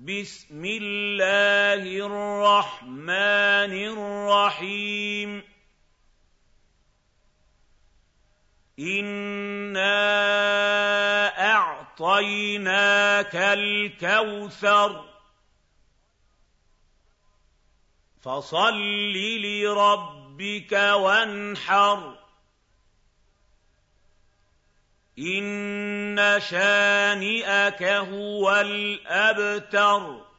بسم الله الرحمن الرحيم. انا اعطيناك الكوثر. فصل لربك وانحر. إِنَّ شَانِئَكَ هُوَ الْأَبْتَرُ